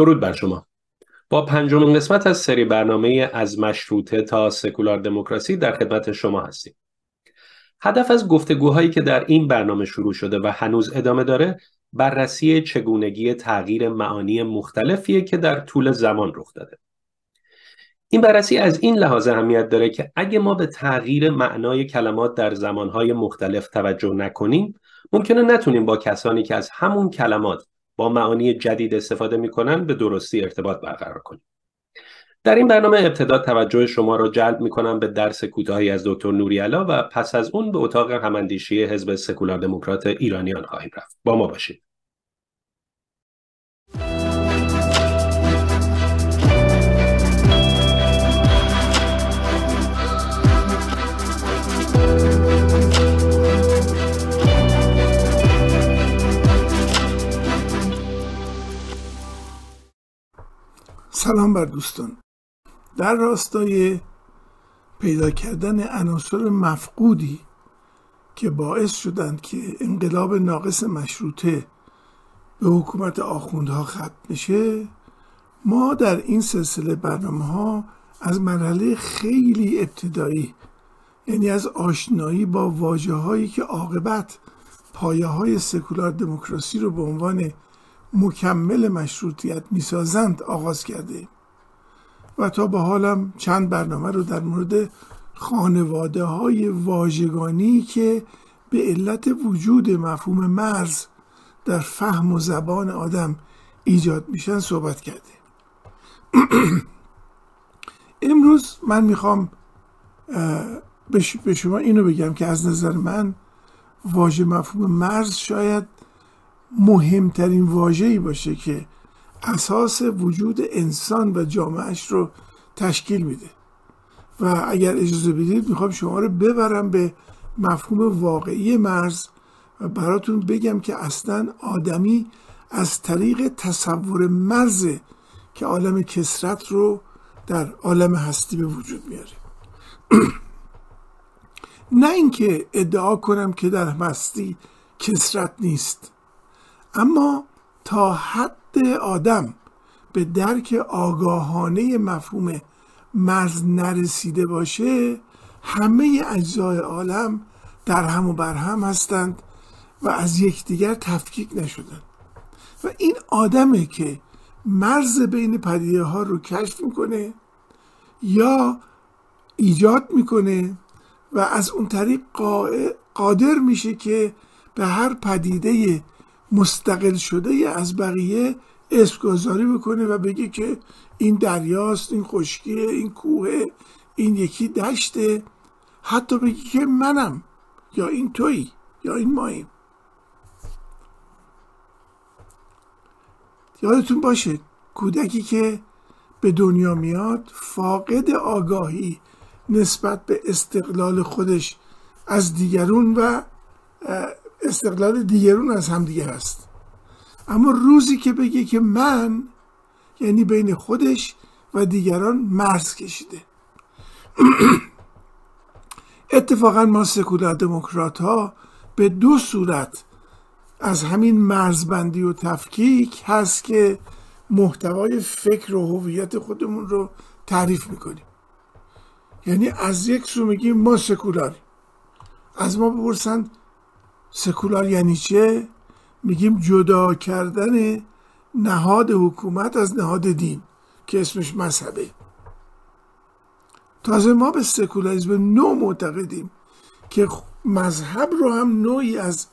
درود بر شما. با پنجمین قسمت از سری برنامه از مشروطه تا سکولار دموکراسی در خدمت شما هستیم. هدف از گفتگوهایی که در این برنامه شروع شده و هنوز ادامه داره بررسی چگونگی تغییر معانی مختلفیه که در طول زمان رخ داده. این بررسی از این لحاظ اهمیت داره که اگه ما به تغییر معنای کلمات در زمانهای مختلف توجه نکنیم ممکنه نتونیم با کسانی که از همون کلمات با معانی جدید استفاده می‌کنن به درستی ارتباط برقرار کنیم. در این برنامه ابتدا توجه شما را جلب می‌کنم به درس کوتاهی از دکتر نوریالا و پس از اون به اتاق هماندیشی حزب سکولار دموکرات ایرانیان خواهیم رفت. با ما باشید. سلام بر دوستان. در راستای پیدا کردن عناصر مفقودی که باعث شدند که انقلاب ناقص مشروطه به حکومت آخوندها ختم بشه ما در این سلسله برنامه ها از مرحله خیلی ابتدایی یعنی از آشنایی با واجه هایی که عاقبت پایه های سکولار دموکراسی رو به عنوان مکمل مشروطیت می‌سازند آغاز کرده. و تا به حالم چند برنامه رو در مورد خانواده های واژگانی که به علت وجود مفهوم مرز در فهم و زبان آدم ایجاد میشن صحبت کرده. امروز من می‌خوام به شما اینو بگم که از نظر من واژه مفهوم مرز شاید مهمترین واجهی باشه که اساس وجود انسان و جامعهش رو تشکیل میده. و اگر اجازه بدید می‌خوام شما رو ببرم به مفهوم واقعی مرز و براتون بگم که اصلا آدمی از طریق تصور مرز که عالم کسرت رو در عالم هستی به وجود میاره. نه اینکه ادعا کنم که در هستی کسرت نیست. اما تا حد آدم به درک آگاهانه مفهوم مرز نرسیده باشه همه اجزای عالم در هم و بر هم هستند و از یکدیگر تفکیک نشدن و این آدمه که مرز بین پدیده ها رو کشف می‌کنه یا ایجاد می‌کنه و از اون طریق قادر میشه که به هر پدیده مستقل شده از بقیه اسمگذاری بکنه و بگه که این دریاست این خشکیه این کوه این یکی دشته. حتی بگه که منم یا این تویی یا این ماییم یادتون باشه کودکی که به دنیا میاد فاقد آگاهی نسبت به استقلال خودش از دیگرون و استقلال دیگرون از همدیگه هست اما روزی که بگه که من یعنی بین خودش و دیگران مرز کشیده. اتفاقا ما سکولار دموکرات ها به دو صورت از همین مرزبندی و تفکیک هست که محتوای فکر و هویت خودمون رو تعریف می‌کنیم. یعنی از یک سو میگیم ما سکولاریم. از ما بپرسن سکولار یعنی چه؟ میگیم جدا کردن نهاد حکومت از نهاد دین که اسمش مذهبه. تازه ما به سکولاریزم نو معتقدیم که مذهب رو هم نوعی از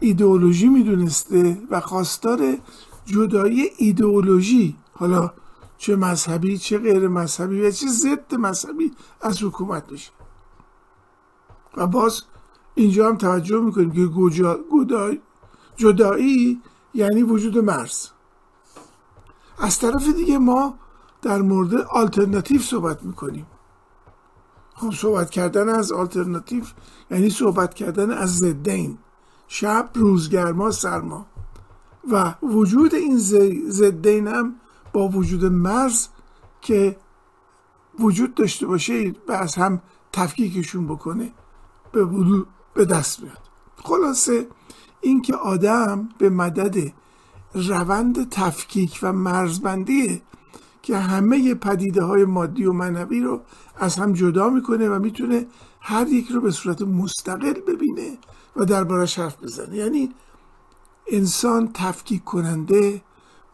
ایدئولوژی می‌دونسته و خواستار جدایی ایدئولوژی حالا چه مذهبی چه غیر مذهبی و چه ضد مذهبی از حکومت میشه و باز اینجا هم توجه می‌کنیم که جدایی یعنی وجود مرز. از طرف دیگه ما در مورد آلترناتیو صحبت می‌کنیم. خب صحبت کردن از آلترناتیو یعنی صحبت کردن از زدین. شب روزگرما سرما. و وجود این زدین هم با وجود مرز که وجود داشته باشه و از هم تفکیکشون بکنه. به, به دست میاد خلاصه اینکه آدم به مدد روند تفکیک و مرزبندی که همه پدیده های مادی و معنوی رو از هم جدا می‌کنه و می‌تونه هر یک رو به صورت مستقل ببینه و دربارش حرف بزنه. یعنی انسان تفکیک کننده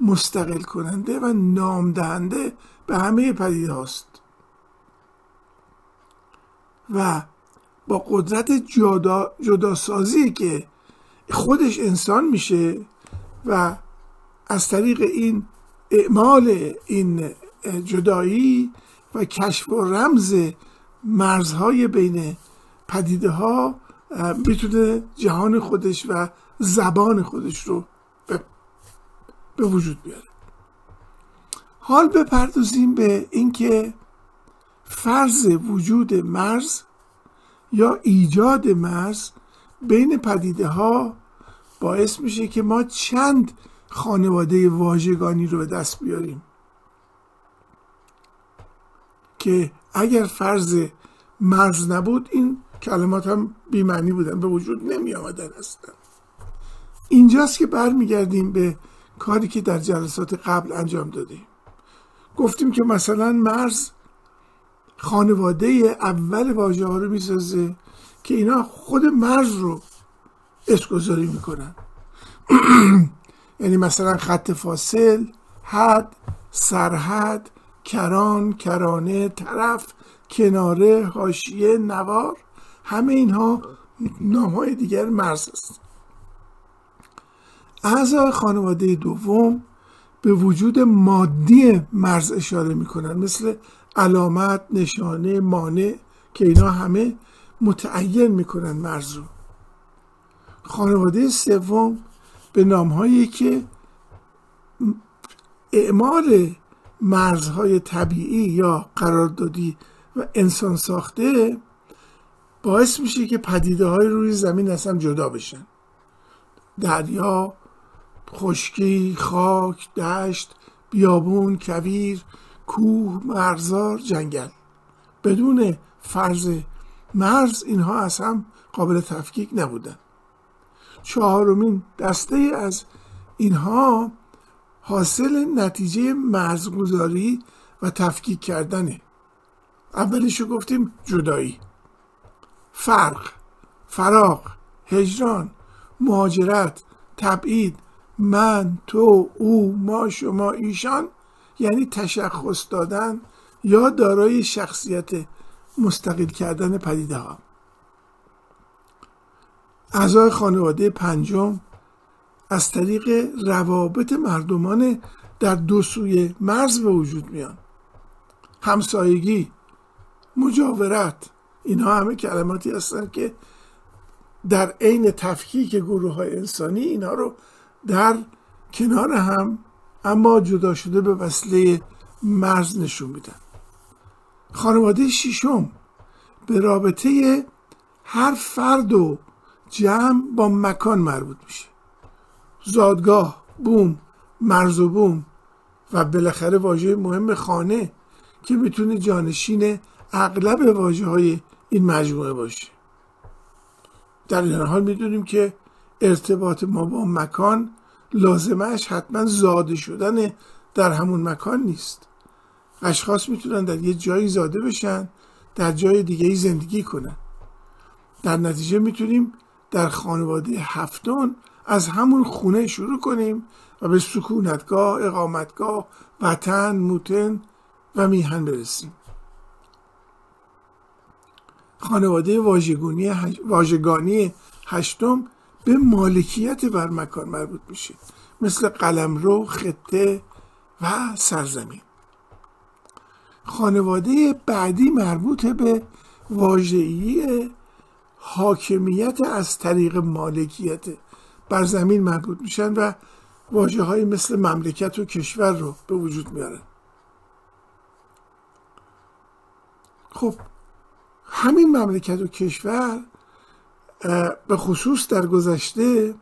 مستقل کننده و نام دهنده به همه پدیده هاست و با قدرت جدا جداسازی که خودش انسان میشه و از طریق این اعمال این جدایی و کشف و رمز مرزهای بین پدیده ها می‌تونه جهان خودش و زبان خودش رو به وجود بیاره. حال بپردازیم به اینکه فرض وجود مرز یا ایجاد مرز بین پدیده ها باعث میشه که ما چند خانواده واژگانی رو به دست بیاریم. که اگر فرض مرز نبود این کلمات هم بیمعنی بودن به وجود نمی آمدن هستن اینجاست که برمیگردیم به کاری که در جلسات قبل انجام دادیم. گفتیم که مثلا مرز خانواده اول واژه ها رو می‌سازه که اینا خود مرز رو اسمگذاری می‌کنن. یعنی مثلا خط فاصل حد سرحد کران کرانه طرف کناره حاشیه نوار همه اینها نام های دیگر مرز است اعضای خانواده دوم به وجود مادی مرز اشاره می‌کنن. مثل علامت نشانه مانع که اینا همه متعین می‌کنن مرز رو خانواده سوم به نامهایی که اعمال مرزهای طبیعی یا قراردادی و انسان ساخته باعث میشه که پدیده های روی زمین اصلا جدا بشن. دریا خشکی خاک دشت بیابون کویر کوه مرزار جنگل. بدون فرض مرز اینها از هم قابل تفکیک نبودن. چهارمین دسته از اینها حاصل نتیجه مرزگذاری و تفکیک کردنه. اولشو گفتیم جدایی. فرق فراق هجران مهاجرت تبعید من تو او ما شما ایشان یعنی تشخص دادن یا دارای شخصیت مستقل کردن پدیده ها اعضای خانواده پنجم از طریق روابط مردمان در دو سوی مرز به وجود میان. همسایگی مجاورت اینها همه کلماتی هستن که در عین تفکیک گروه های انسانی اینها رو در کنار هم اما جدا شده به وسیله مرز نشون میدن. خانواده ششم به رابطه هر فرد و جمع با مکان مربوط میشه. زادگاه بوم مرز و بوم و بالاخره واژه مهم خانه که می‌تونه جانشین اغلب واجه های این مجموعه باشه. در این حال می‌دونیم که ارتباط ما با مکان لازمش حتما زاده شدن در همون مکان نیست. اشخاص می‌تونن در یه جایی زاده بشن در جای دیگه زندگی کنن. در نتیجه می‌تونیم در خانواده هفتون از همون خونه شروع کنیم و به سکونتگاه، اقامتگاه، وطن، موتن و میهن برسیم. خانواده واژگانی, هشتم به مالکیت بر مکان مربوط میشه. مثل قلمرو، خطه و سرزمین. خانواده بعدی مربوط به واژه‌ای حاکمیت از طریق مالکیت بر زمین مربوط میشن و واجه های مثل مملکت و کشور رو به وجود میارن. خب همین مملکت و کشور به خصوص در گذشته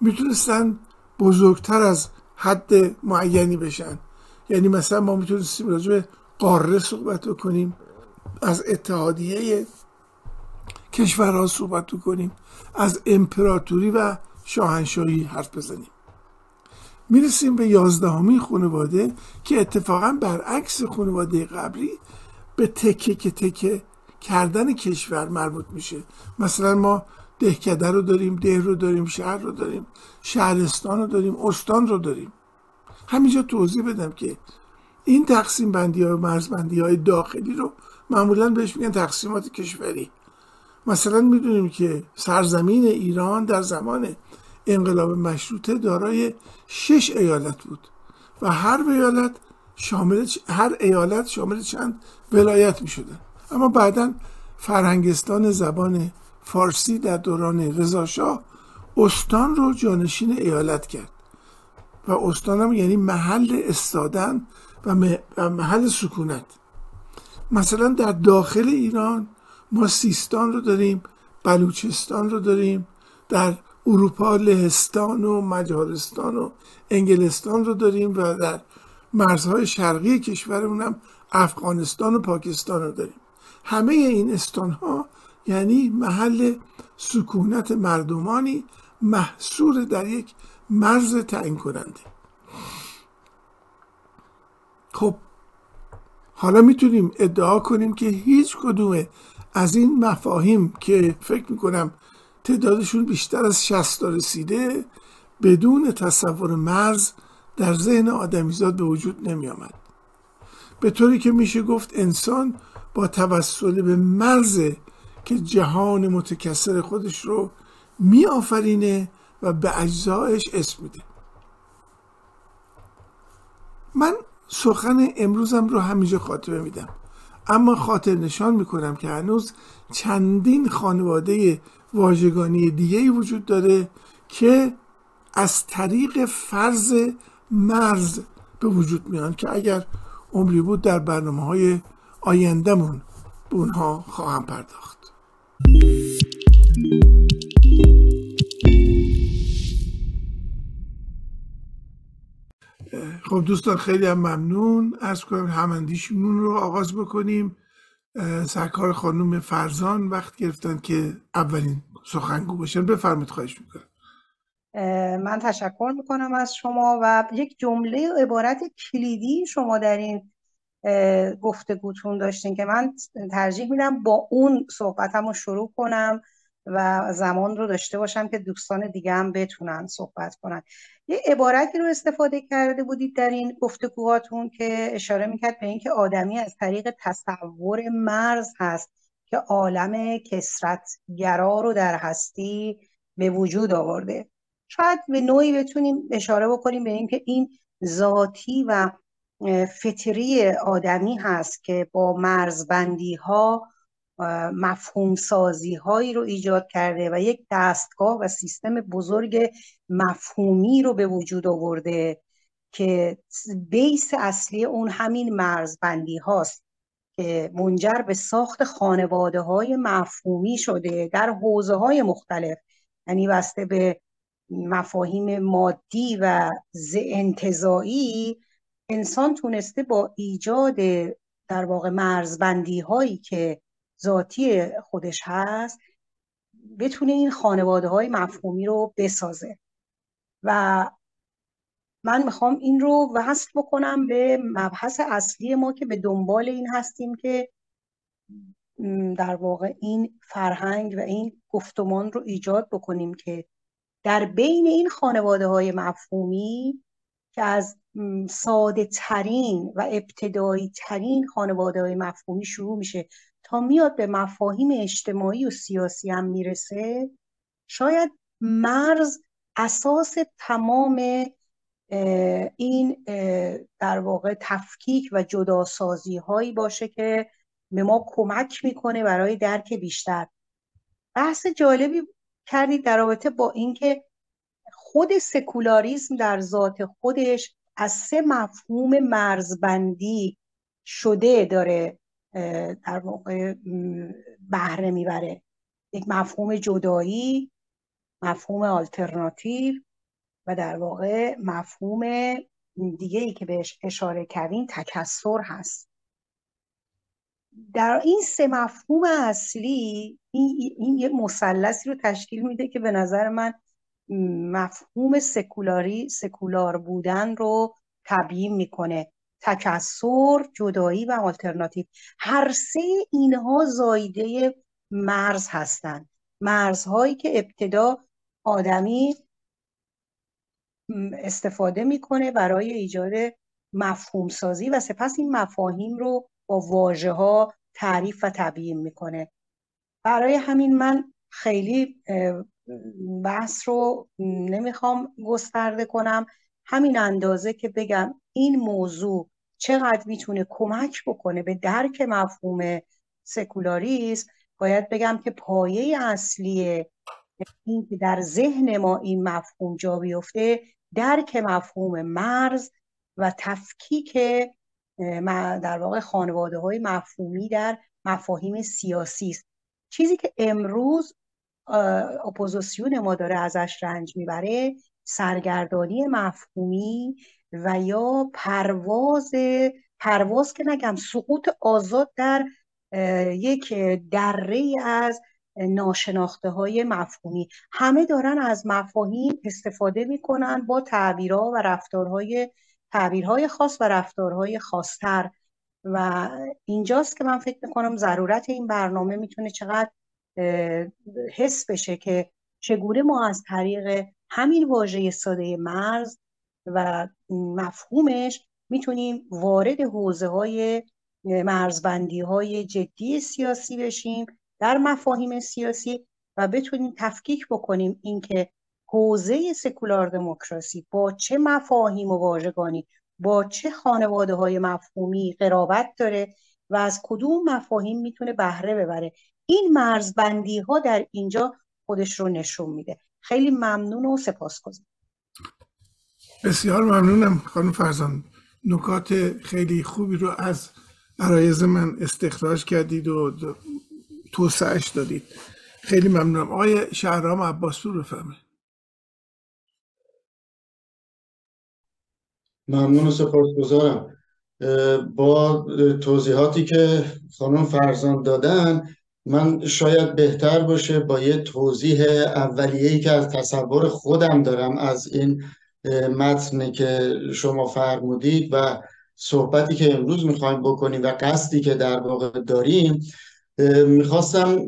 می‌تونستن بزرگتر از حد معینی بشن. یعنی مثلا ما می‌تونستیم راجع به قاره صحبت کنیم از اتحادیه کشورها صحبت کنیم از امپراتوری و شاهنشاهی حرف بزنیم. می‌رسیم به یازدهمی خانواده که اتفاقا برعکس خانواده قبلی به تکه که تکه کردن کشور مربوط میشه. مثلا ما دهکده رو داریم ده رو داریم شهر رو داریم شهرستان رو داریم استان رو داریم. همینجا توضیح بدم که این تقسیم بندی های و مرز بندی های داخلی رو معمولا بهش میگن تقسیمات کشوری. مثلا می‌دونیم که سرزمین ایران در زمان انقلاب مشروطه دارای شش ایالت بود و هر ایالت شامل هر ایالت شامل چند ولایت می شدن. اما بعدا فرهنگستان زبان فارسی در دوران رضاشاه استان رو جانشین ایالت کرد. و استان هم یعنی محل استادن و محل سکونت. مثلا در داخل ایران ما سیستان رو داریم بلوچستان رو داریم در اروپا لهستان و مجارستان و انگلستان رو داریم و در مرزهای شرقی کشورمون هم افغانستان و پاکستان رو داریم. همه این استان ها یعنی محل سکونت مردمانی محصور در یک مرز تعیین کننده خب حالا می‌تونیم ادعا کنیم که هیچ کدوم از این مفاهیم که فکر می‌کنم تعدادشون بیشتر از 60 رسیده بدون تصور مرز در ذهن آدمیزاد به وجود نمی آمد. به طوری که میشه گفت انسان با توسل به مرز که جهان متکسر خودش رو می آفرینه و به اجزایش اسم میده. من سخن امروزم رو همینجا خاطره میدم. اما خاطر نشان می‌کنم که هنوز چندین خانواده واژگانی دیگه وجود داره که از طریق فرض مرز به وجود میان که اگر عمری بود در برنامه های آیندهمون به اونها خواهم پرداخت. خب دوستان خیلی هم ممنون. از کنم هماندیشمون رو آغاز بکنیم. سرکار خانوم فرزان وقت گرفتن که اولین سخنگو باشن بفرمید خواهش می‌کنم. من تشکر می‌کنم از شما و یک جمله عبارت کلیدی شما در این گفتگوتون داشتین که من ترجیح میدم با اون صحبتم رو شروع کنم و زمان رو داشته باشم که دوستان دیگه هم بتونن صحبت کنن. یه عبارتی رو استفاده کرده بودید در این گفتگوهاتون که اشاره می‌کرد به اینکه آدمی از طریق تصور مرز هست که عالم کسرتگرا رو در هستی به وجود آورده. شاید به نوعی بتونیم اشاره بکنیم به اینکه این ذاتی و فطری آدمی هست که با مرزبندی ها مفهوم سازی هایی رو ایجاد کرده و یک دستگاه و سیستم بزرگ مفهومی رو به وجود آورده که بیس اصلی اون همین مرزبندی هاست که منجر به ساخت خانواده های مفهومی شده در حوزه های مختلف یعنی بسته به مفاهیم مادی و انتظایی انسان تونسته با ایجاد در واقع مرزبندی هایی که ذاتی خودش هست بتونه این خانواده های مفهومی رو بسازه. و من می‌خوام این رو وصل بکنم به مبحث اصلی ما که به دنبال این هستیم که در واقع این فرهنگ و این گفتمان رو ایجاد بکنیم که در بین این خانواده های مفهومی که از ساده ترین و ابتدایی ترین خانواده های مفهومی شروع میشه تا میاد به مفاهیم اجتماعی و سیاسی هم می‌رسه شاید مرز اساس تمام این در واقع تفکیک و جداسازی هایی باشه که به ما کمک می‌کنه برای درک بیشتر. بحث جالبی کردید در رابطه با اینکه خود سکولاریسم در ذات خودش از سه مفهوم مرزبندی شده داره در واقع بهره می‌بره. یک مفهوم جدایی مفهوم آلترناتیو و در واقع مفهوم دیگه ای که بهش اشاره کردین تکسر هست. در این سه مفهوم اصلی این, این یه مثلثی رو تشکیل میده که به نظر من مفهوم سکولاری سکولار بودن رو تبیین می‌کنه. تکسر جدایی و آلترناتیو. هر سه اینها زایده مرز هستند مرزهایی که ابتدا آدمی استفاده می‌کنه برای ایجاد مفهوم سازی و سپس این مفاهیم رو با واژه ها تعریف و تبیین می‌کنه. برای همین من خیلی بحث رو نمی‌خوام گسترده کنم. همین اندازه که بگم این موضوع چقدر می‌تونه کمک بکنه به درک مفهوم سکولاریسم باید بگم که پایه اصلی این که در ذهن ما این مفهوم جا بیفته درک مفهوم مرز و تفکیک در واقع خانواده های مفهومی در مفاهیم سیاسی است. چیزی که امروز اپوزیسیون ما داره ازش رنج می‌بره سرگردانی مفهومی و یا پرواز پرواز که نگم سقوط آزاد در یک دره از ناشناخته های مفهومی. همه دارن از مفاهیم استفاده می‌کنن با تعبیرها و رفتارهای تعبیرهای خاص و رفتارهای خاصتر. و اینجاست که من فکر می‌کنم ضرورت این برنامه می‌تونه چقدر حس بشه که چگونه ما از طریق همین واژه ساده مرز و مفهومش می‌تونیم وارد حوزه های مرزبندی های جدی سیاسی بشیم در مفاهیم سیاسی و بتونیم تفکیک بکنیم اینکه حوزه سکولار دموکراسی با چه مفاهیم و واژگانی با چه خانواده های مفهومی قرابت داره و از کدوم مفاهیم می‌تونه بهره ببره؟ این مرزبندی ها در اینجا خودش رو نشون میده. خیلی ممنون و سپاسگزارم. بسیار ممنونم خانم فرزان. نکات خیلی خوبی رو از عرایز من استخراج کردید و توسعش دادید. خیلی ممنونم. آقای شهرام عباسپور بفرمایید. ممنون و سپاسگزارم. با توضیحاتی که خانم فرزان دادن من شاید بهتر باشه با یه توضیح اولیه‌ای که از تصور خودم دارم از این متنی که شما فرمودید و صحبتی که امروز می‌خوایم بکنیم و قصدی که در واقع داریم. می‌خواستم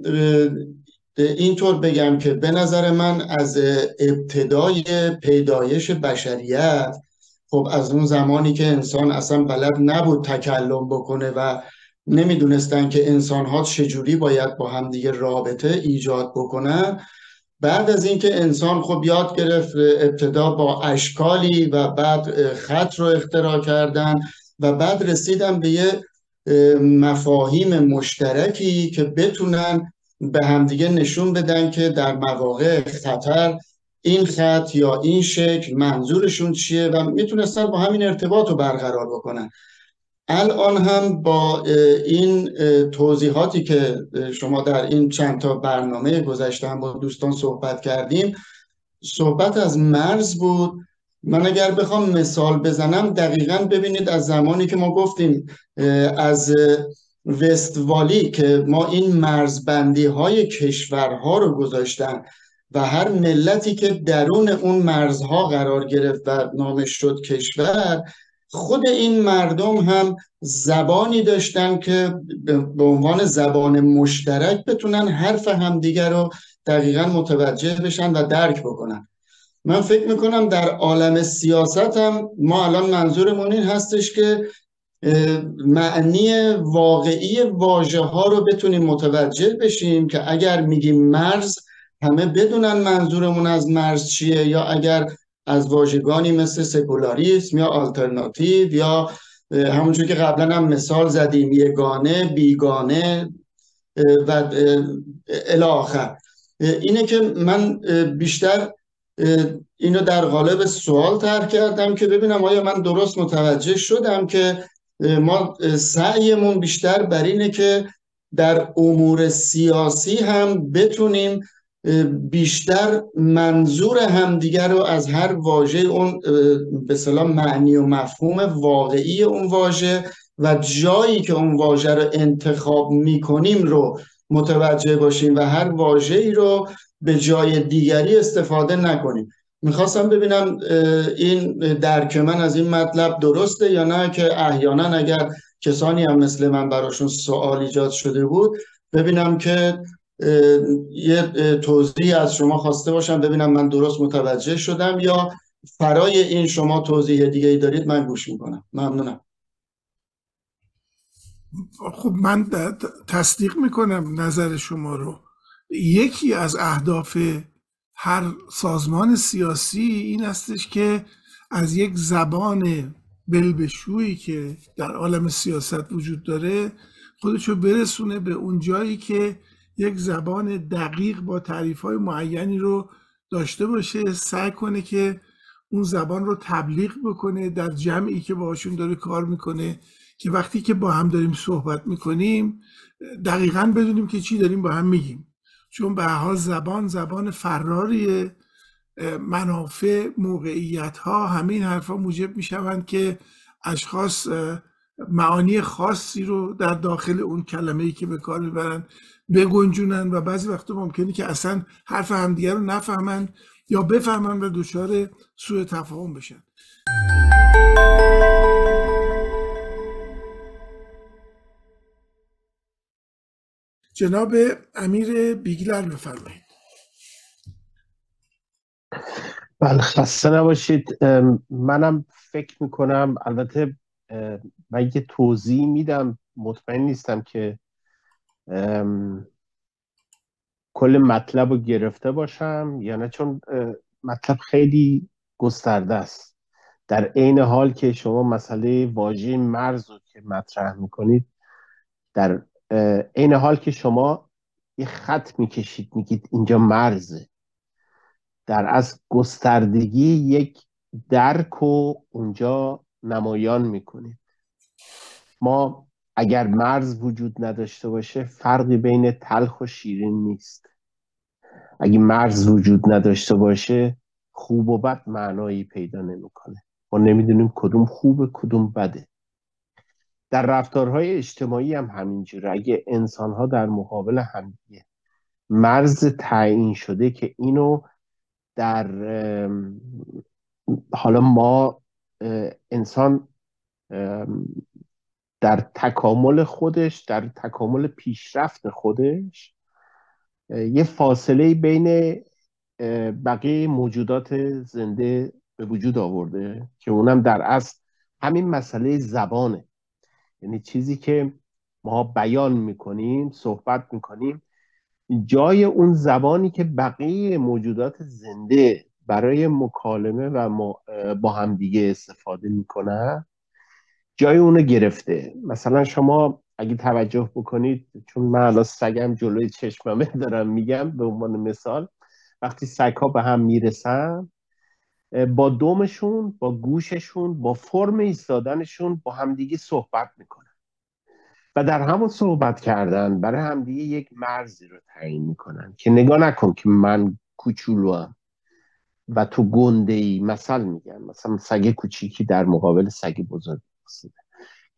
اینطور بگم که به نظر من از ابتدای پیدایش بشریت خب از اون زمانی که انسان اصلا بلد نبود تکلم بکنه و نمی‌دونستن که انسان ها چجوری باید با همدیگه رابطه ایجاد بکنن بعد از اینکه انسان خب یاد گرفت ابتدا با اشکالی و بعد خط رو اختراع کردن و بعد رسیدن به یه مفاهیم مشترکی که بتونن به همدیگه نشون بدن که در مواقع خطر این خط یا این شکل منظورشون چیه و می‌تونستن با همین ارتباط رو برقرار بکنن. الان هم با این توضیحاتی که شما در این چند تا برنامه گذشته با دوستان صحبت کردیم صحبت از مرز بود. من اگر بخوام مثال بزنم دقیقا ببینید از زمانی که ما گفتیم از وستوالی که ما این مرزبندی های کشورها رو گذاشتن. و هر ملتی که درون اون مرزها قرار گرفت و نامش شد کشور خود این مردم هم زبانی داشتن که به عنوان زبان مشترک بتونن حرف همدیگر رو دقیقا متوجه بشن و درک بکنن. من فکر می‌کنم در عالم سیاست هم ما الان منظورمون این هستش که معنی واقعی واژه ها رو بتونیم متوجه بشیم که اگر میگیم مرز همه بدونن منظورمون از مرز چیه یا اگر از واژگانی مثل سکولاریسم یا آلترناتیو یا همونجور که قبلا هم مثال زدیم یگانه بیگانه و الاخر اینه که من بیشتر اینو در قالب سوال تر کردم که ببینم آیا من درست متوجه شدم که ما سعیمون بیشتر بر اینه که در امور سیاسی هم بتونیم بیشتر منظور همدیگر رو از هر واژه اون به سلام معنی و مفهوم واقعی اون واژه و جایی که اون واژه رو انتخاب می‌کنیم رو متوجه باشیم و هر واژه ای رو به جای دیگری استفاده نکنیم. می‌خواستم ببینم این درک من از این مطلب درسته یا نه که احیانا اگر کسانی هم مثل من براشون سوال ایجاد شده بود ببینم که یه توضیح از شما خواسته باشم ببینم من درست متوجه شدم یا فرای این شما توضیح دیگه ای دارید من گوش می‌کنم. ممنونم. خب من تصدیق می‌کنم نظر شما رو. یکی از اهداف هر سازمان سیاسی این استش که از یک زبان بلبشویی که در عالم سیاست وجود داره خودشو برسونه به اون جایی که یک زبان دقیق با تعریف های معینی رو داشته باشه سعی کنه که اون زبان رو تبلیغ بکنه در جمعی که باشون داره کار می‌کنه که وقتی که با هم داریم صحبت می‌کنیم دقیقا بدونیم که چی داریم با هم میگیم. چون به حال زبان زبان فراری منافع موقعیت ها همین حرفا موجب می‌شوند که اشخاص معانی خاصی رو در داخل اون کلمه ای که به کار می‌برن بگنجونن و بعضی وقتا ممکنه که اصلا حرف همدیگه رو نفهمن یا بفهمن و دچار سوء تفاهم بشن. جناب امیر بیگلر بفرمایید. بله خسته نباشید. منم فکر می‌کنم البته من یه توضیح میدم مطمئن نیستم که کل مطلب رو گرفته باشم. یا نه چون مطلب خیلی گسترده است. در عین حال که شما مسئله واژه مرز رو که مطرح می‌کنید در عین حال که شما یه خط می‌کشید میگید اینجا مرزه. در از گستردگی یک درک و اونجا نمایان می‌کنید. ما اگر مرز وجود نداشته باشه فرقی بین تلخ و شیرین نیست. اگه مرز وجود نداشته باشه خوب و بد معنایی پیدا نمی‌کنه. ما نمی‌دونیم کدوم خوبه کدوم بده. در رفتارهای اجتماعی هم همینجوره. اگه انسان ها در مقابل همدیگه مرز تعیین شده که اینو در حالا ما انسان در تکامل خودش در تکامل پیشرفت خودش یه فاصله بین بقیه موجودات زنده به وجود آورده که اونم در اصل همین مسئله زبانه. یعنی چیزی که ما بیان می‌کنیم صحبت می‌کنیم جای اون زبانی که بقیه موجودات زنده برای مکالمه و با همدیگه استفاده می‌کنن جای اونو گرفته. مثلا شما اگه توجه بکنید چون من الان سگم جلوی چشممه دارم میگم به عنوان مثال وقتی سگ ها به هم می‌رسن با دومشون با گوششون با فرم ایستادنشون با همدیگه صحبت می‌کنن. و در همون صحبت کردن برای همدیگه یک مرزی رو تعیین می‌کنن که نگاه نکن که من کوچولو و تو گنده ای مثل میگن مثلا سگ کوچیکی در مقابل سگ بزرگ.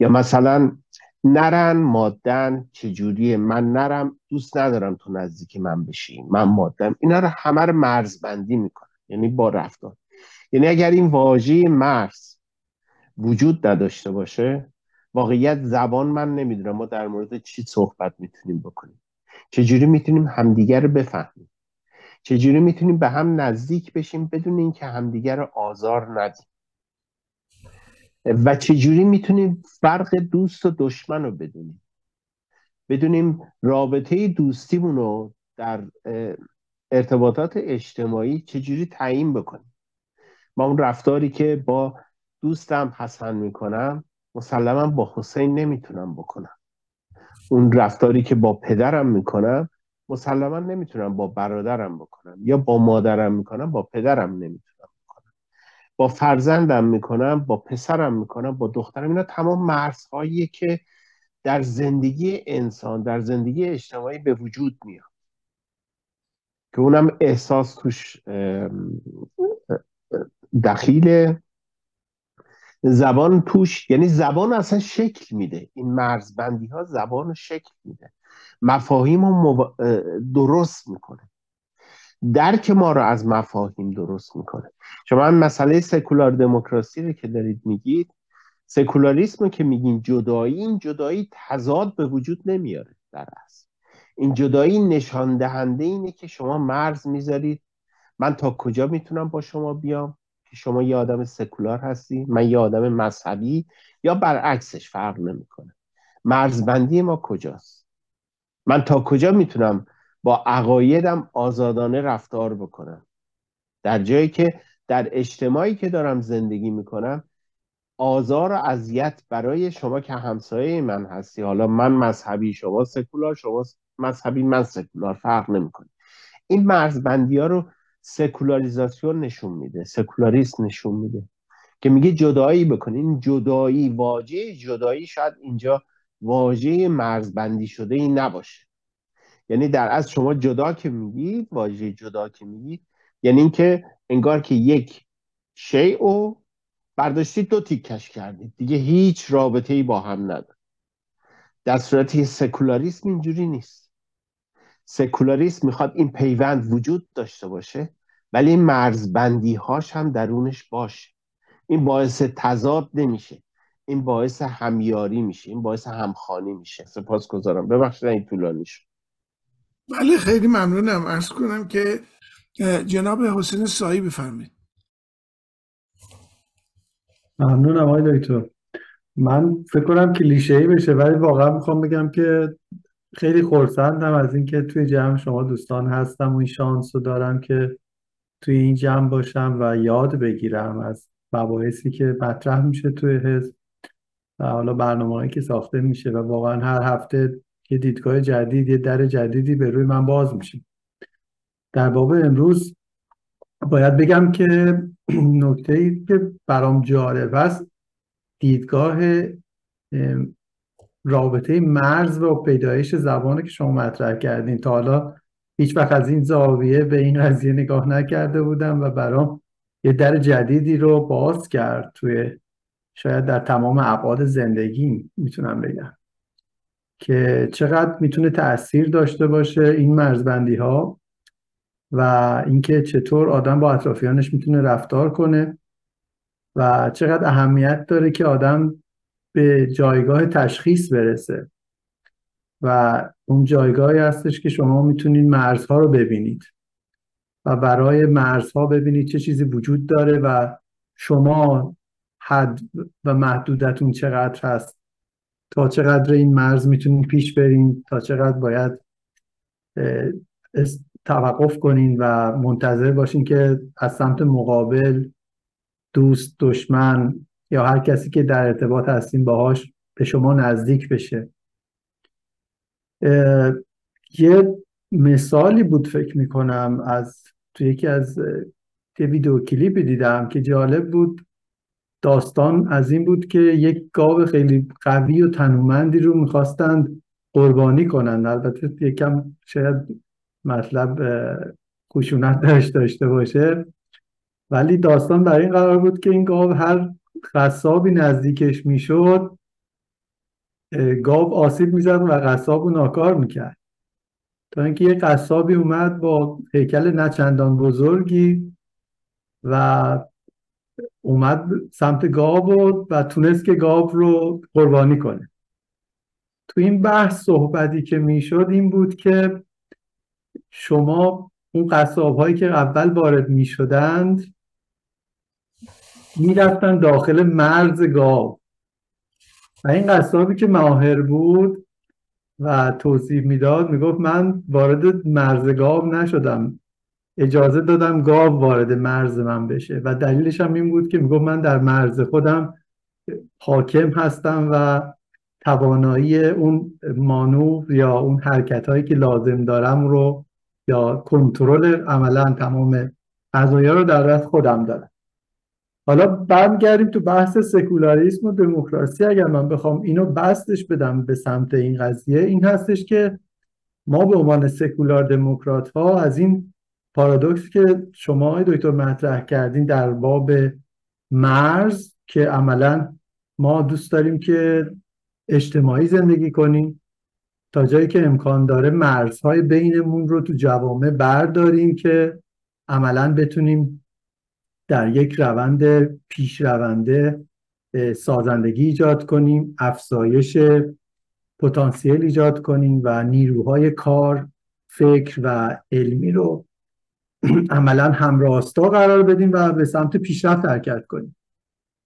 یا مثلا نرن مادن چجوریه؟ من نرم دوست ندارم تو نزدیک من بشی. من مادم. اینا رو همه رو مرزبندی می‌کنن یعنی با رفتار. یعنی اگر این واژه مرز وجود نداشته باشه واقعیت زبان من نمی‌دونم. ما در مورد چی صحبت می‌تونیم بکنیم؟ چجوری می‌تونیم همدیگر رو بفهمیم؟ چجوری می‌تونیم به هم نزدیک بشیم بدون اینکه همدیگر رو آزار ندیم؟ و چجوری می‌تونیم فرق دوست و دشمن رو بدونیم؟ بدونیم رابطه دوستیمون رو در ارتباطات اجتماعی چجوری تعیین بکنیم؟ ما اون رفتاری که با دوستم حسن می‌کنم مسلما با حسین نمی‌تونم بکنم. اون رفتاری که با پدرم می‌کنم مسلما نمی‌تونم با برادرم بکنم یا با مادرم می‌کنم با پدرم نمی‌تونم. با فرزندم می‌کنم با پسرم می‌کنم با دخترم. اینا تمام مرزهایی که در زندگی انسان در زندگی اجتماعی به وجود میاد. که اونم احساس توش دخیل زبان توش یعنی زبان اصلا شکل میده. این مرزبندی ها زبان شکل میده. مفاهیم رو درست می‌کنه. درک ما رو از مفاهیم درست می‌کنه. شما هم مسئله سکولار دموکراسی رو که دارید میگید سکولاریسم که میگین جدایی این جدایی تضاد به وجود نمیاره در اصل. این جدایی نشان دهنده اینه که شما مرز می‌ذارید. من تا کجا می‌تونم با شما بیام که شما یه آدم سکولار هستی؟ من یه آدم مذهبی یا برعکسش فرق نمی‌کنه. مرزبندی ما کجاست؟ من تا کجا می‌تونم با عقایدم آزادانه رفتار بکنم. در جایی که در اجتماعی که دارم زندگی می‌کنم آزار و اذیت برای شما که همسایه من هستی. حالا من مذهبی شما سکولار شما مذهبی من سکولار فرق نمی‌کنه. این مرزبندی ها رو سکولاریزاسیون نشون میده سکولاریست نشون میده که میگه جدایی بکنین جدایی واژه جدایی شاید اینجا واژه مرزبندی شده ای نباشه. یعنی در از شما جدا که میگید واژه جدا که میگید یعنی اینکه انگار که یک شیء او برداشتید دو تیکش کردید. دیگه هیچ رابطه ای با هم نداره. در صورتی سکولاریسم اینجوری نیست. سکولاریسم می‌خواد این پیوند وجود داشته باشه ولی مرزبندی هاش هم درونش باشه. این باعث تضاد نمیشه. این باعث همیاری میشه. این باعث همخانی میشه. سپاس گذارم ببخشید این طولانی شد. بله خیلی ممنونم. ارز کنم که جناب حسین سایی بفرمایید. ممنونم آقای دکتر. من فکر کنم کلیشه ای بشه ولی واقعا می‌خوام بگم که خیلی خورسندم از اینکه توی جمع شما دوستان هستم و این شانس رو دارم که توی این جمع باشم و یاد بگیرم از مباحثی که مطرح میشه توی حزب و حالا برنامه که ساخته میشه و واقعا هر هفته یه دیدگاه جدید یه در جدیدی به روی من باز میشه. در باب امروز باید بگم که نکته ای که برام جالب است دیدگاه رابطه مرز و پیدایش زبان که شما مطرح کردین. تا حالا هیچ وقت از این زاویه به این قضیه نگاه نکرده بودم و برام یه در جدیدی رو باز کرد توی شاید در تمام ابعاد زندگی می‌تونم بگم. که چقدر می‌تونه تاثیر داشته باشه این مرزبندی ها و اینکه چطور آدم با اطرافیانش می‌تونه رفتار کنه و چقدر اهمیت داره که آدم به جایگاه تشخیص برسه. و اون جایگاهی هستش که شما می‌تونید مرزها رو ببینید و برای مرزها ببینید چه چیزی وجود داره و شما حد و محدودتون چقدر هست. تا چقدر این مرز می‌تونید پیش برین تا چقدر باید توقف کنین و منتظر باشین که از سمت مقابل دوست دشمن یا هر کسی که در ارتباط هستین باهاش به شما نزدیک بشه. یه مثالی بود فکر می‌کنم از تو یکی از یه ویدیو کلیپی دیدم که جالب بود. داستان از این بود که یک گاو خیلی قوی و تنومندی رو می‌خواستند قربانی کنند. البته یکم شاید مطلب خشونت داشت داشته باشه. ولی داستان برای این قرار بود که این گاو هر قصابی نزدیکش می‌شد گاو آسیب می‌زد و قصاب رو ناکار می‌کرد. تا اینکه یه قصابی اومد با هیکل نچندان بزرگی و اومد سمت گاو و تونست که گاو رو قربانی کنه. تو این بحث صحبتی که می‌شد این بود که شما اون قصاب هایی که اول وارد می‌شدند می‌رفتن داخل مرز گاو. و این قصابی که ماهر بود و توصیف می‌داد می‌گفت من وارد مرز گاو نشدم. اجازه دادم گاو وارد مرز من بشه. و دلیلش هم این بود که می‌گفت من در مرز خودم حاکم هستم و توانایی اون مانور یا اون حرکت هایی که لازم دارم رو یا کنترل عملا تمام قضایا رو در دست خودم دارم. حالا برمیگردیم تو بحث سکولاریسم و دموکراسی. اگر من بخوام اینو بستش بدم به سمت این قضیه این هستش که ما به عنوان سکولار دموکرات ها از این پارادوکس که شما دکتر مطرح کردین در باب مرز که عملا ما دوست داریم که اجتماعی زندگی کنیم تا جایی که امکان داره مرزهای بینمون رو تو جوامع برداریم که عملا بتونیم در یک روند پیشرونده سازندگی ایجاد کنیم افزایش پتانسیل ایجاد کنیم و نیروهای کار فکر و علمی رو عملا همراستا قرار بدیم و به سمت پیشرفت حرکت کنیم.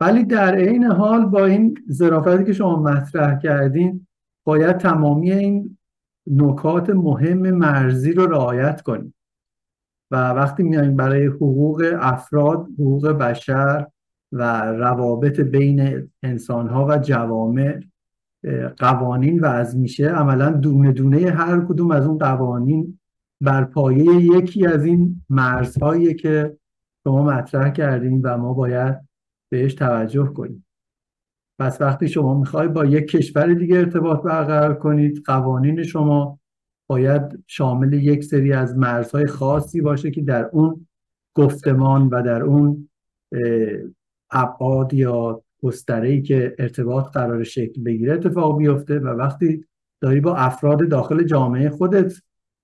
ولی در عین حال با این ظرافتی که شما مطرح کردین باید تمامی این نکات مهم مرزی رو رعایت کنیم. و وقتی میایم برای حقوق افراد حقوق بشر و روابط بین انسانها و جوامع قوانین وضع میشه. عملا دونه دونه هر کدوم از اون قوانین بر پایه یکی از این مرزهایی که شما مطرح کردیم و ما باید بهش توجه کنیم. پس وقتی شما می‌خوای با یک کشور دیگه ارتباط برقرار کنید قوانین شما باید شامل یک سری از مرزهای خاصی باشه که در اون گفتمان و در اون ابعاد یا گستره که ارتباط قرار شکل بگیره اتفاق بیفته و وقتی داری با افراد داخل جامعه خودت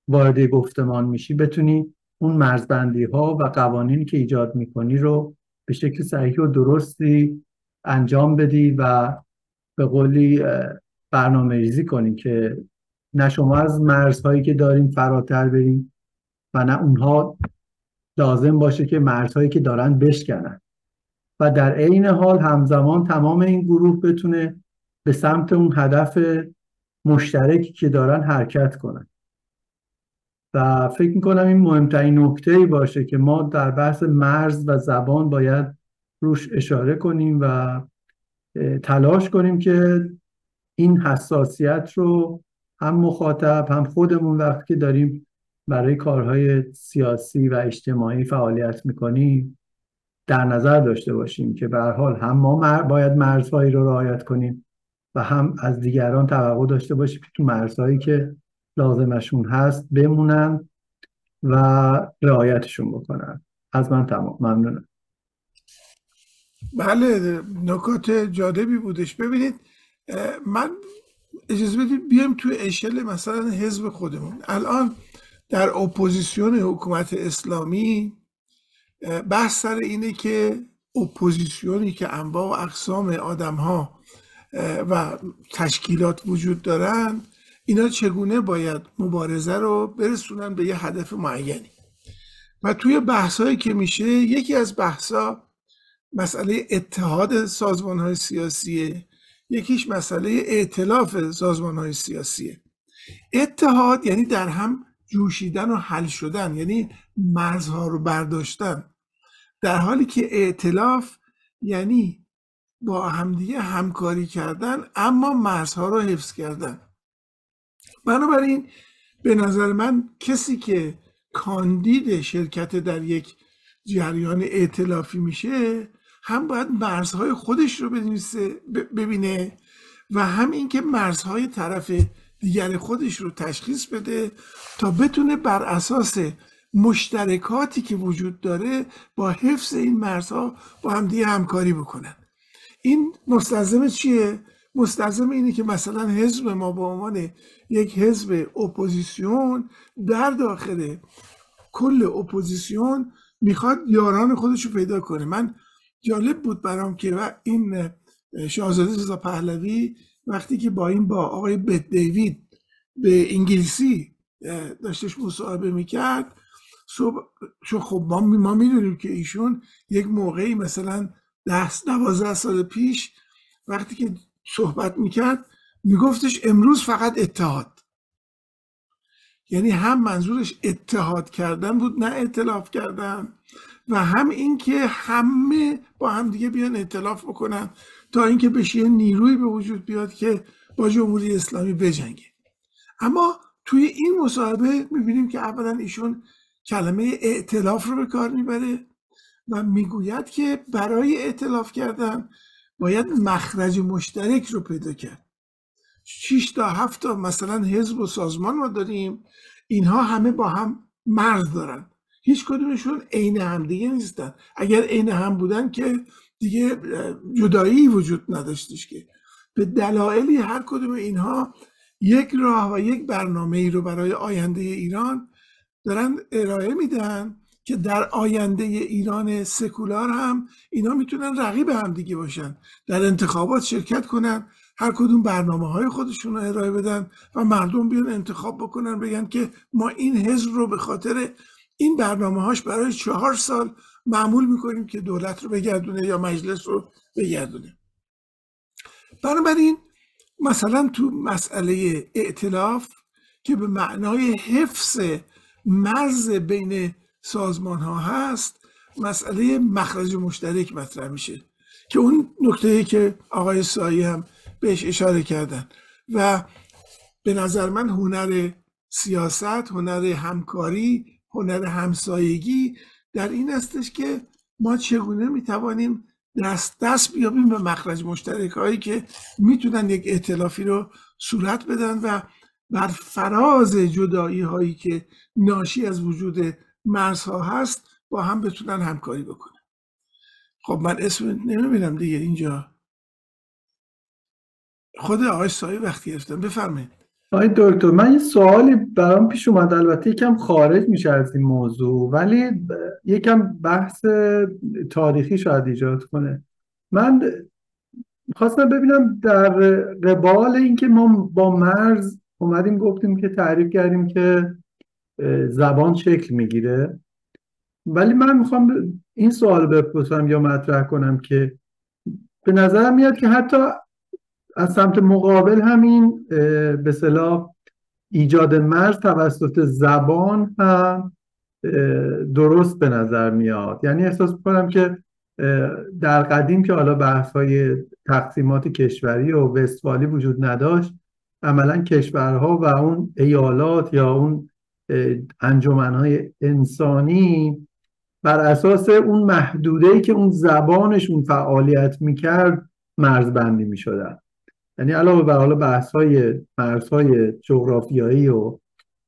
وارد گفتمان میشی بتونی اون مرزبندی ها و قوانینی که ایجاد می‌کنی رو به شکل صحیح و درستی انجام بدی و به قولی برنامه ریزی کنی که نه شما از مرزهایی که داریم فراتر بریم و نه اونها لازم باشه که مرزهایی که دارن بشکنن. و در عین حال همزمان تمام این گروه بتونه به سمت اون هدف مشترکی که دارن حرکت کنن و فکر می‌کنم این مهمترین نکته ای باشه که ما در بحث مرز و زبان باید روش اشاره کنیم و تلاش کنیم که این حساسیت رو هم مخاطب هم خودمون وقتی که داریم برای کارهای سیاسی و اجتماعی فعالیت می‌کنیم در نظر داشته باشیم که به حال هم ما باید مرزهایی رو رعایت کنیم و هم از دیگران توقع داشته باشیم که تو مرزهایی که لازمشون هست بمونن و رعایتشون بکنن. از من تمام. ممنونم. بله نکات جالبی بودش. ببینید من اجازه بدید بیایم تو اشل مثلا حزب خودمون. الان در اپوزیسیون حکومت اسلامی بحث سر اینه که اپوزیسیونی که انواع و اقسام آدم ها و تشکیلات وجود دارن اینا چگونه باید مبارزه رو برسونن به یه هدف معینی؟ و توی بحثایی که میشه یکی از بحثا مسئله اتحاد سازمان های سیاسیه یکیش مسئله ائتلاف سازمان های سیاسیه. اتحاد یعنی در هم جوشیدن و حل شدن یعنی مرزها رو برداشتن. در حالی که ائتلاف یعنی با همدیگه همکاری کردن اما مرزها رو حفظ کردن. بنابراین به نظر من کسی که کاندید شرکت در یک جریان ائتلافی میشه هم باید مرزهای خودش رو ببینه و هم اینکه مرزهای طرف دیگر خودش رو تشخیص بده تا بتونه بر اساس مشترکاتی که وجود داره با حفظ این مرزها با همدیگه همکاری بکنن. این مستلزم چیه؟ مستلزم اینه که مثلا حزب ما به عنوان یک حزب اپوزیسیون در داخل کل اپوزیسیون می‌خواد یاران خودش رو پیدا کنه. من جالب بود برام که این شاهزاده رضا پهلوی وقتی که با این با آقای بت دیوید به انگلیسی داشتش مصاحبه می‌کرد چون خب ما, ما می‌دونیم که ایشون یک موقعی مثلا ده دوازده سال پیش وقتی که صحبت می‌کرد میگفتش امروز فقط اتحاد. یعنی هم منظورش اتحاد کردن بود نه اطلاف کردن و هم اینکه همه با هم دیگه بیان اطلاف بکنن تا اینکه بشه یه نیروی به وجود بیاد که با جمهوری اسلامی بجنگه. اما توی این مصاحبه می‌بینیم که اولا ایشون کلمه ائتلاف رو به کار می‌بره و می‌گوید که برای ائتلاف کردن باید مخرج مشترک رو پیدا کرد. 6 تا 7 تا مثلا حزب و سازمان ما داریم. اینها همه با هم مرز دارن. هیچ کدومشون عین هم دیگه نیستن. اگر عین هم بودن که دیگه جدایی وجود نداشتش که. به دلایلی هر کدوم اینها یک راه و یک برنامه ای رو برای آینده ایران دارن ارائه میدن. که در آینده ایران سکولار هم اینا می‌تونن رقیب هم دیگه باشن. در انتخابات شرکت کنن هر کدوم برنامه های خودشون رو ارائه بدن و مردم بیان انتخاب بکنن بگن که ما این حزب رو به خاطر این برنامه هاش برای چهار سال معمول می‌کنیم که دولت رو بگردونه یا مجلس رو بگردونه. بنابراین مثلا تو مسئله ائتلاف که به معنای حفظ مرز بین سازمان ها هست مسئله مخرج مشترک مطرح میشه که اون نکته که آقای سایی هم بهش اشاره کردن. و به نظر من هنر سیاست هنر همکاری هنر همسایگی در این استش که ما چگونه می‌توانیم دست دست بیابیم به مخرج مشترک هایی که می‌تونن یک اعتلافی رو صورت بدن و بر فراز جدایی هایی که ناشی از وجود مرزها هست با هم بتونن همکاری بکنن. خب من اسم نمی‌بینم دیگه اینجا. خود آقای سایی وقتی گرفتم. بفرمایید. آقای دکتر من یه سوالی برام پیش اومد. البته یکم خارج میشه از این موضوع ولی یکم بحث تاریخی شاید ایجاد کنه. من خواستم ببینم در قبال اینکه ما با مرز اومدیم گفتیم که تعریف کردیم که زبان شکل می‌گیره. ولی من می‌خوام این سوال بپرسم یا مطرح کنم که به نظرم میاد که حتی از سمت مقابل همین به صلاح ایجاد مرز توسط زبان هم درست به نظر میاد. یعنی احساس می‌کنم که در قدیم که حالا بحث های تقسیمات کشوری و وستفالی وجود نداشت عملا کشورها و اون ایالات یا اون انجمنهای انسانی بر اساس اون محدوده که اون زبانشون فعالیت می‌کرد مرزبندی می‌شدن. یعنی علاوه بر حالا بحث های مرزهای جغرافیایی و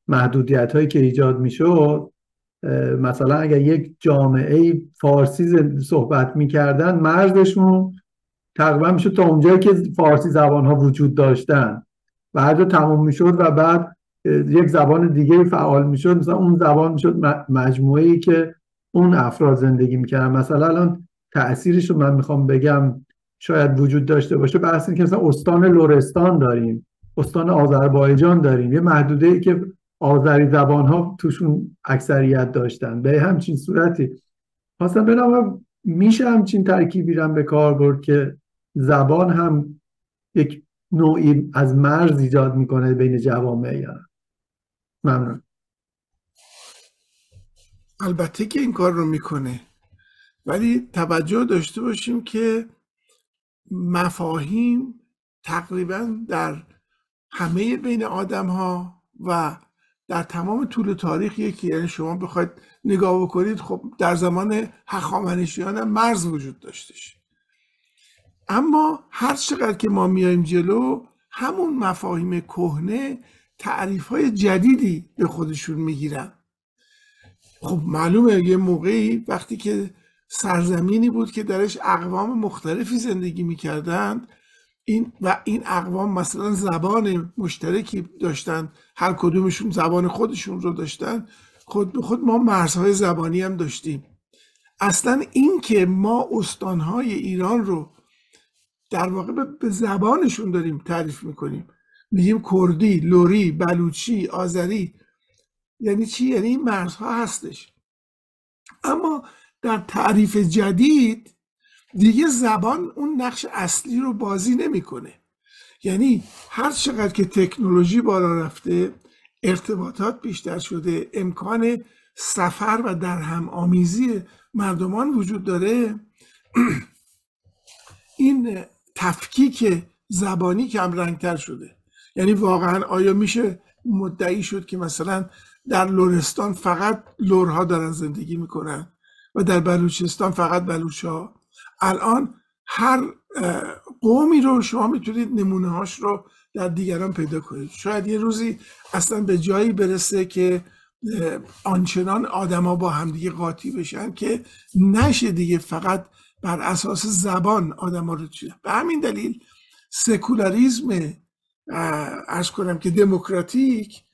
محدودیت هایی که ایجاد می‌شد مثلا اگر یک جامعه فارسی صحبت می‌کردن مرزشون تقریبا میشه تا اونجایی که فارسی زبان ها وجود داشتن. و هر تموم می‌شد و بعد یک زبان دیگه فعال می‌شد مثلا اون زبان می‌شد مجموعه ای که اون افراد زندگی می‌کردن. مثلا الان تاثیرش رو من می‌خوام بگم شاید وجود داشته باشه بحث که مثلا استان لورستان داریم استان آذربایجان داریم. یه محدوده ای که آذری زبان ها توشون اکثریت داشتن. به همچین صورتی. خواستم بنام میشه همچین ترکیبی به کار برد که زبان هم یک نوعی از مرز ایجاد می‌کنه بین جوامع. یا ممنون. البته که این کار رو می‌کنه. ولی توجه داشته باشیم که مفاهیم تقریبا در همه بین آدم ها و در تمام طول تاریخ یکی. یعنی شما بخواید نگاه بکنید خب در زمان هخامنشیان هم مرز وجود داشتش. اما هر چقدر که ما میایم جلو همون مفاهیم کهنه تعریف های جدیدی به خودشون می‌گیرن. خب معلومه یه موقعی وقتی که سرزمینی بود که درش اقوام مختلفی زندگی می‌کردند این و این اقوام مثلا زبان مشترکی داشتن هر کدومشون زبان خودشون رو داشتن. خود به خود ما مرزهای زبانی هم داشتیم. اصلا این که ما استانهای ایران رو در واقع به زبانشون داریم تعریف می‌کنیم. میگیم کردی، لوری، بلوچی، آذری. یعنی چی؟ یعنی این مرزها هستش. اما در تعریف جدید دیگه زبان اون نقش اصلی رو بازی نمی‌کنه. یعنی هر چقدر که تکنولوژی بالا رفته ارتباطات بیشتر شده امکان سفر و در هم آمیزی مردمان وجود داره این تفکیک زبانی کم رنگتر شده. یعنی واقعا آیا میشه مدعی شد که مثلا در لورستان فقط لورها دارن زندگی می‌کنن و در بلوچستان فقط بلوچ ها الان هر قومی رو شما می‌تونید نمونه هاش رو در دیگران پیدا کنید. شاید یه روزی اصلا به جایی برسه که آنچنان آدما با همدیگه قاطی بشن که نشه دیگه فقط بر اساس زبان آدما رو چیه به همین دلیل سکولاریزم ارز کنم که دموکراتیک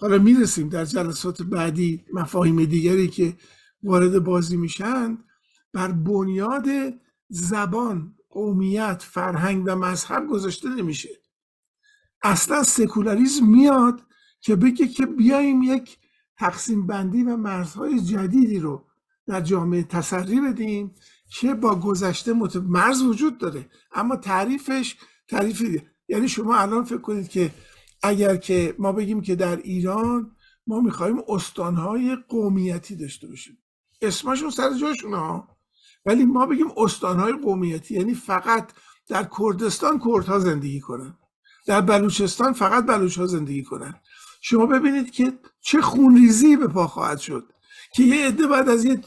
حالا می‌رسیم در جلسات بعدی مفاهیم دیگری که وارد بازی میشن. بر بنیاد زبان قومیت فرهنگ و مذهب گذاشته نمیشه. اصلا سکولاریزم میاد که بگه که بیایم یک تقسیم بندی و مرزهای جدیدی رو در جامعه تسری بدیم که با گذشته مت... مرز وجود داره. اما تعریفش تعریف یعنی شما الان فکر کنید که اگر که ما بگیم که در ایران ما می‌خوایم استانهای قومیتی داشته باشیم. اسمشون سر جاشون ها. ولی ما بگیم استانهای قومیتی یعنی فقط در کردستان کردها زندگی کنن. در بلوچستان فقط بلوچ ها زندگی کنن. شما ببینید که چه خونریزی به پا خواهد شد که یه عده بعد از یه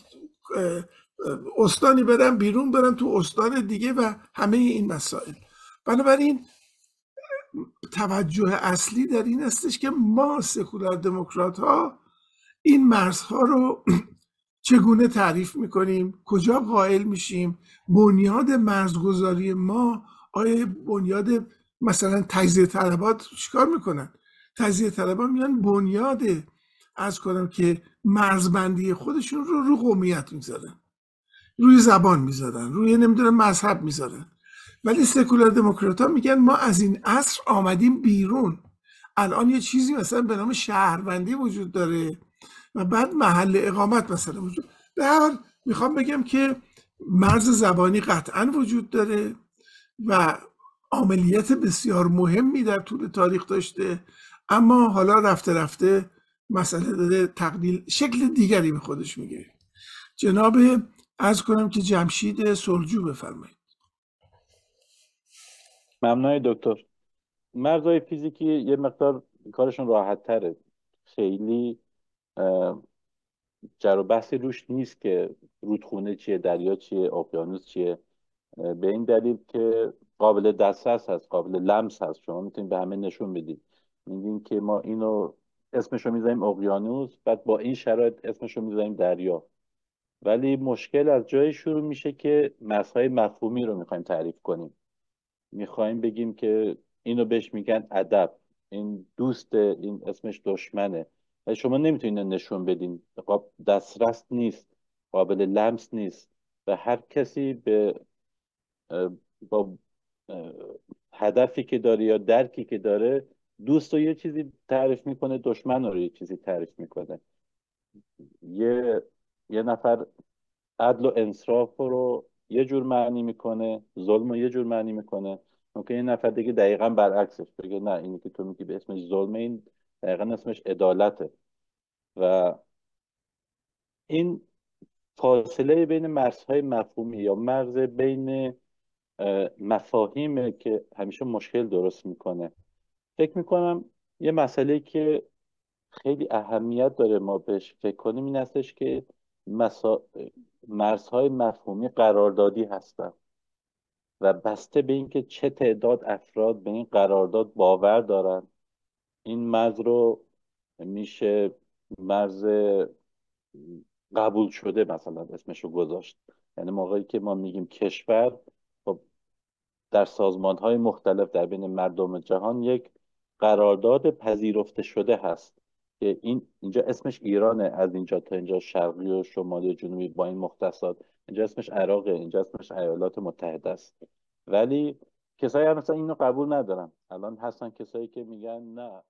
استانی برن بیرون برن تو استان دیگه و همه این مسائل. بنابراین توجه اصلی در این استش که ما سکولار دموکرات ها این مرزها رو چگونه تعریف می‌کنیم؟ کجا قائل میشیم؟ بنیاد مرزگذاری ما آیا بنیاد مثلا تجزیه طلبات چیکار می‌کنن؟ تجزیه طلبات میان بنیاد از کنم که مرزبندی خودشون رو رو قومیت می‌ذارن. روی زبان می‌ذارن روی نمی‌دونم مذهب می‌ذارن. ولی سکولار دموکرات ها میگن ما از این عصر آمدیم بیرون. الان یه چیزی مثلا به نام شهروندی وجود داره و بعد محل اقامت مثلا وجود به هر می‌خوام بگم که مرز زبانی قطعا وجود داره و عملیت بسیار مهمی در طول تاریخ داشته. اما حالا رفته رفته مسئله داره تقلیل شکل دیگری به خودش می‌گیره جناب از کنم که جمشید سلجو بفرمایید. ممنون دکتر. مرزهای فیزیکی یه مقدار کارشون راحت تره خیلی جر و بحثی روش نیست که رودخونه چیه دریا چیه اقیانوس چیه. به این دلیل که قابل دسترس هست قابل لمس هست. شما می‌تونید به همه نشون بدید. میگین که ما اینو اسمشو می‌ذاریم اقیانوس بعد با این شرایط اسمشو می‌ذاریم دریا. ولی مشکل از جایی شروع میشه که مرزهای مفهومی رو می‌خوایم تعریف کنیم. می‌خوایم بگیم که اینو بهش میگن ادب. این دوست این اسمش دشمنه. و شما نمی‌تونید نشون بدین. دسترس نیست قابل لمس نیست. و هر کسی به با هدفی که داره یا درکی که داره دوست رو یه چیزی تعریف می‌کنه دشمن رو یه چیزی تعریف می‌کنه. یه یه نفر عدل و انصراف رو یه جور معنی می‌کنه ظلم رو یه جور معنی می‌کنه. ممکن یه نفر دیگه دقیقا برعکسش بگه نه اینی که تو میگی به اسمش ظلم این دقیقا اسمش عدالته. و این فاصله بین مرزهای مفهومی یا مرز بین مفاهیمه که همیشه مشکل درست می‌کنه. فکر می‌کنم یه مسئله که خیلی اهمیت داره ما بهش فکر کنیم این هستش که مسا... مرزهای مفهومی قراردادی هستن و بسته به اینکه چه تعداد افراد به این قرارداد باور دارن این مرز رو میشه مرز قبول شده مثلا اسمشو گذاشت. یعنی موقعی که ما میگیم کشور خب در سازمان های مختلف در بین مردم جهان یک قرارداد پذیرفته شده هست. که این اینجا اسمش ایرانه از اینجا تا اینجا شرقی و شمالی و جنوبی با این مختصات. اینجا اسمش عراقه اینجا اسمش ایالات متحده است. ولی کسایی هم مثلا اینو قبول ندارن. الان هستن کسایی که میگن نه.